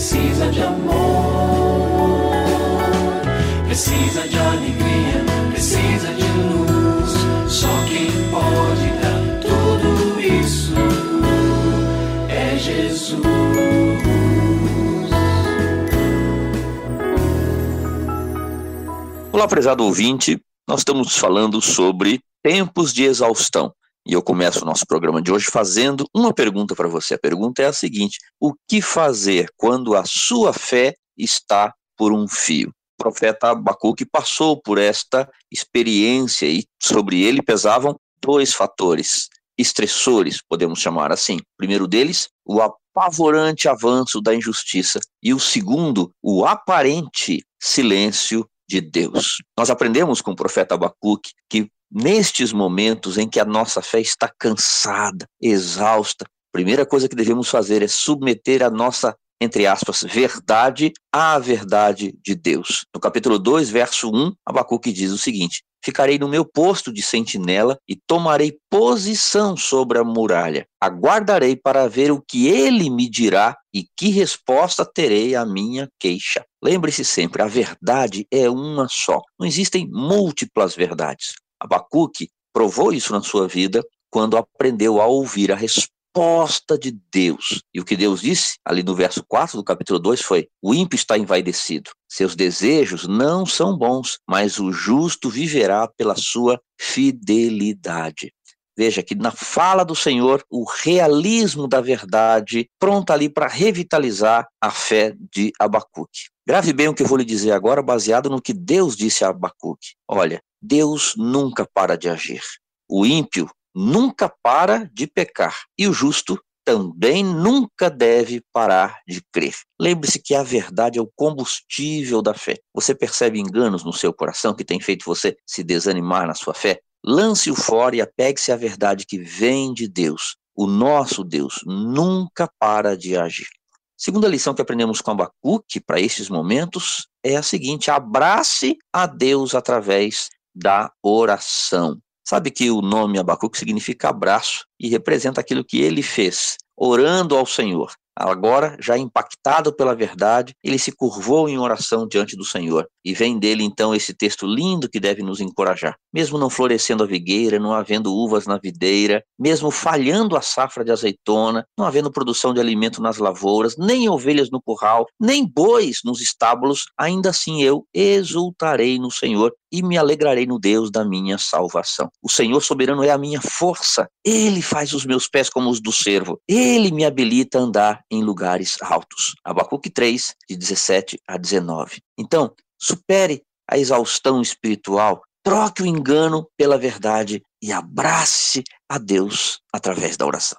precisa de amor, precisa de alegria, precisa de luz. Só quem pode dar tudo isso é Jesus. Olá, prezado ouvinte. Nós estamos falando sobre tempos de exaustão. E eu começo o nosso programa de hoje fazendo uma pergunta para você. A pergunta é a seguinte: o que fazer quando a sua fé está por um fio? O profeta Abacuque passou por esta experiência e sobre ele pesavam dois fatores estressores, podemos chamar assim. O primeiro deles, o apavorante avanço da injustiça, e o segundo, o aparente silêncio de Deus. Nós aprendemos com o profeta Abacuque que nestes momentos em que a nossa fé está cansada, exausta, a primeira coisa que devemos fazer é submeter a nossa, entre aspas, verdade à verdade de Deus. No capítulo 2, verso 1, Abacuque diz o seguinte: Ficarei no meu posto de sentinela e tomarei posição sobre a muralha. Aguardarei para ver o que ele me dirá e que resposta terei à minha queixa. Lembre-se sempre, a verdade é uma só. Não existem múltiplas verdades. Abacuque provou isso na sua vida quando aprendeu a ouvir a resposta de Deus. E o que Deus disse, ali no verso 4 do capítulo 2, foi: O ímpio está envaidecido, seus desejos não são bons, mas o justo viverá pela sua fidelidade. Veja que na fala do Senhor, o realismo da verdade, pronto ali para revitalizar a fé de Abacuque. Grave bem o que eu vou lhe dizer agora, baseado no que Deus disse a Abacuque. Olha, Deus nunca para de agir. O ímpio nunca para de pecar. E o justo também nunca deve parar de crer. Lembre-se que a verdade é o combustível da fé. Você percebe enganos no seu coração que tem feito você se desanimar na sua fé? Lance-o fora e apegue-se à verdade que vem de Deus. O nosso Deus nunca para de agir. Segunda lição que aprendemos com Abacuque para estes momentos é a seguinte: abrace a Deus através da oração. Sabe que o nome Abacuque significa abraço e representa aquilo que ele fez, orando ao Senhor. Agora, já impactado pela verdade, ele se curvou em oração diante do Senhor. E vem dele então esse texto lindo que deve nos encorajar. Mesmo não florescendo a vigueira, não havendo uvas na videira, mesmo falhando a safra de azeitona, não havendo produção de alimento nas lavouras, nem ovelhas no curral, nem bois nos estábulos, ainda assim eu exultarei no Senhor e me alegrarei no Deus da minha salvação. O Senhor soberano é a minha força. Ele faz os meus pés como os do servo. Ele me habilita a andar em lugares altos. Abacuque 3, de 17 a 19. Então, supere a exaustão espiritual, troque o engano pela verdade e abrace a Deus através da oração.